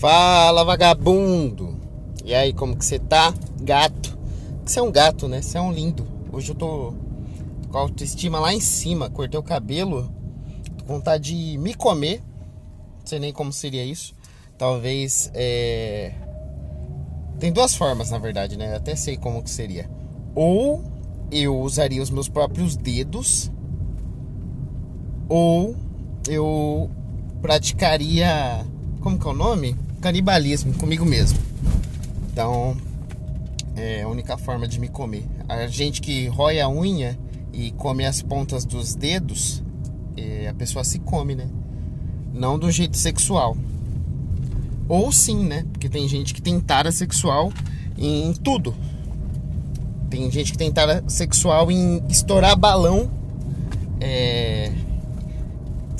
Fala vagabundo! E aí, como que você tá? Gato. Você é um gato, né? Você é um lindo. Hoje eu tô com a autoestima lá em cima. Cortei o cabelo. Tô com vontade de me comer. Não sei nem como seria isso. Talvez. É... Tem duas formas, na verdade, né? Eu até sei como que seria. Ou eu usaria os meus próprios dedos. Ou eu praticaria. Como que é o nome? Canibalismo comigo mesmo. Então, é a única forma de me comer. A gente que rói a unha e come as pontas dos dedos, é, a pessoa se come, né? Não do jeito sexual. Ou sim, né? Porque tem gente que tem tara sexual em tudo. Tem gente que tem tara sexual em estourar balão. É...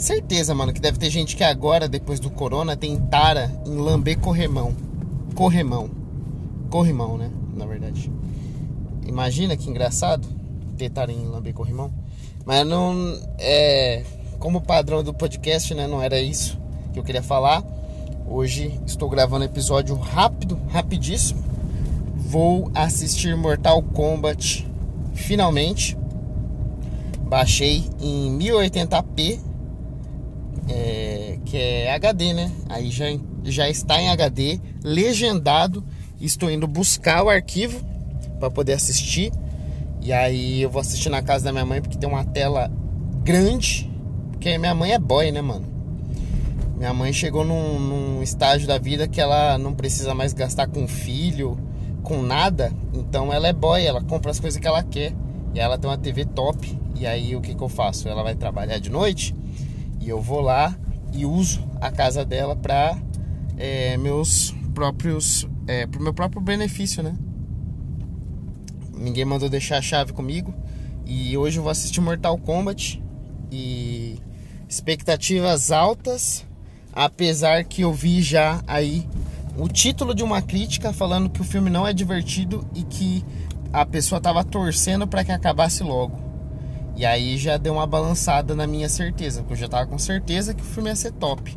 Certeza, mano, que deve ter gente que agora, depois do corona, tem tara em lamber corremão. Corremão. Corrimão, né? Na verdade. Imagina que engraçado ter tara em lamber corrimão. Mas não. É. Como padrão do podcast, né? Não era isso que eu queria falar. Hoje estou gravando episódio rápido, rapidíssimo. Vou assistir Mortal Kombat finalmente. Baixei em 1080p, é, que é HD, né? Aí já, já está em HD, legendado. Estou indo buscar o arquivo para poder assistir. E aí eu vou assistir na casa da minha mãe porque tem uma tela grande. Porque minha mãe é boy, né, mano? Minha mãe chegou num, num estágio da vida que ela não precisa mais gastar com filho, com nada. Então ela é boy, ela compra as coisas que ela quer. E ela tem uma TV top. E aí o que, que eu faço? Ela vai trabalhar de noite e eu vou lá e uso a casa dela para é, meus próprios, é, pro meu próprio benefício, né? Ninguém mandou deixar a chave comigo. E hoje eu vou assistir Mortal Kombat. E expectativas altas. Apesar que eu vi já aí o título de uma crítica falando que o filme não é divertido e que a pessoa tava torcendo para que acabasse logo. E aí já deu uma balançada na minha certeza, porque eu já tava com certeza que o filme ia ser top.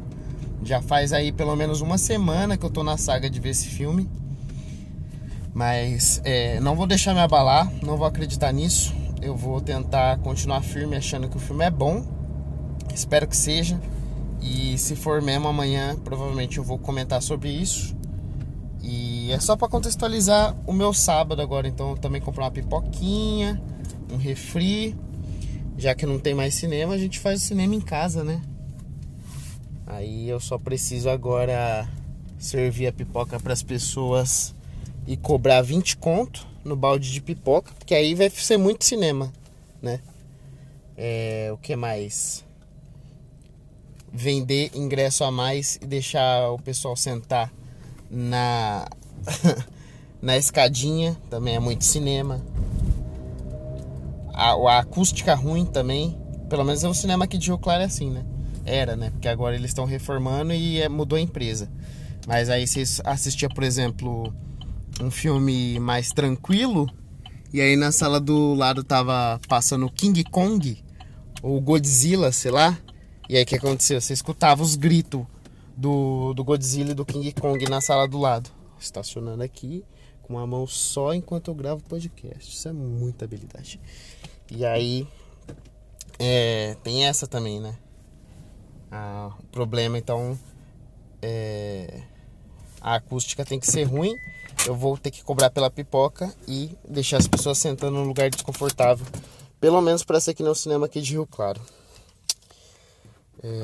Já faz aí pelo menos uma semana que eu tô na saga de ver esse filme. Mas é, não vou deixar me abalar, não vou acreditar nisso. Eu vou tentar continuar firme achando que o filme é bom. Espero que seja. E se for mesmo amanhã, provavelmente eu vou comentar sobre isso. E é só para contextualizar o meu sábado agora. Então eu também comprei uma pipoquinha, um refri. Já que não tem mais cinema, a gente faz o cinema em casa, né? Aí eu só preciso agora servir a pipoca para as pessoas e cobrar 20 conto no balde de pipoca, porque aí vai ser muito cinema, né? É, o que mais? Vender ingresso a mais e deixar o pessoal sentar na na escadinha, também é muito cinema. A, a acústica ruim também, pelo menos é o cinema aqui de Rio Claro é assim, né? Era, né? Porque agora eles estão reformando e é, mudou a empresa. Mas aí vocês assistia, por exemplo, um filme mais tranquilo, e aí na sala do lado tava passando King Kong ou Godzilla, sei lá. E aí o que aconteceu? Você escutava os gritos do, do Godzilla e do King Kong na sala do lado. Estacionando aqui com uma mão só enquanto eu gravo podcast. Isso é muita habilidade. E aí é, tem essa também, né? Ah, o problema então é, a acústica tem que ser ruim eu vou ter que cobrar pela pipoca e deixar as pessoas sentando num lugar desconfortável. Pelo menos para essa aqui no cinema aqui de Rio Claro. É...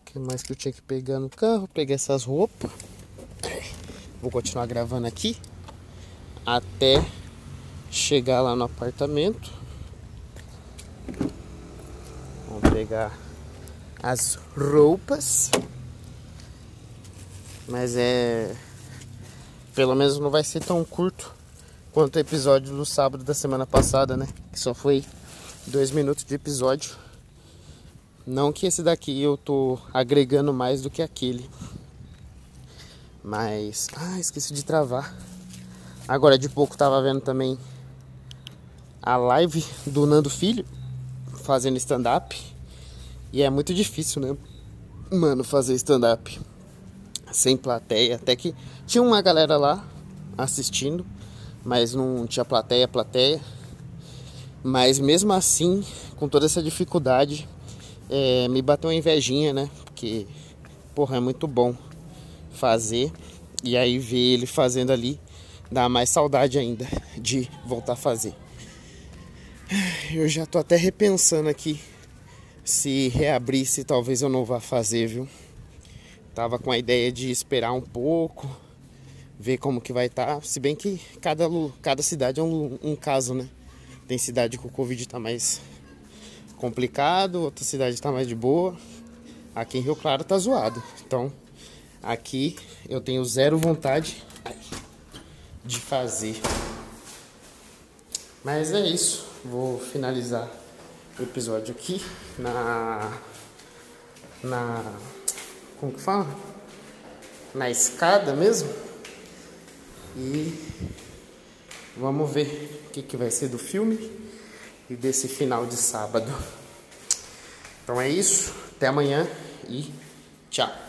O que mais que eu tinha que pegar no carro? Peguei essas roupas. Vou continuar gravando aqui até chegar lá no apartamento. Vamos pegar as roupas. Mas é. Pelo menos não vai ser tão curto quanto o episódio do sábado da semana passada, né? Que só foi dois minutos de episódio. Não que esse daqui eu tô agregando mais do que aquele. Mas. Ah, esqueci de travar. Agora de pouco tava vendo também a live do Nando Filho fazendo stand-up. E é muito difícil, né? mano, fazer stand-up sem plateia. Até que tinha uma galera lá assistindo, mas não tinha plateia, plateia. Mas mesmo assim, com toda essa dificuldade, é, me bateu uma invejinha, né? Porque, porra, é muito bom fazer. E aí ver ele fazendo ali dá mais saudade ainda de voltar a fazer. Eu já tô até repensando aqui se reabrisse, talvez eu não vá fazer, viu? Tava com a ideia de esperar um pouco, ver como que vai estar. Tá. Se bem que cada, cada cidade é um, um caso, né? Tem cidade que o Covid tá mais complicado, outra cidade tá mais de boa. Aqui em Rio Claro tá zoado. Então, aqui eu tenho zero vontade de fazer. Mas é isso. Vou finalizar o episódio aqui na na como que fala? Na escada mesmo. E vamos ver o que, que vai ser do filme e desse final de sábado. Então é isso. Até amanhã e tchau.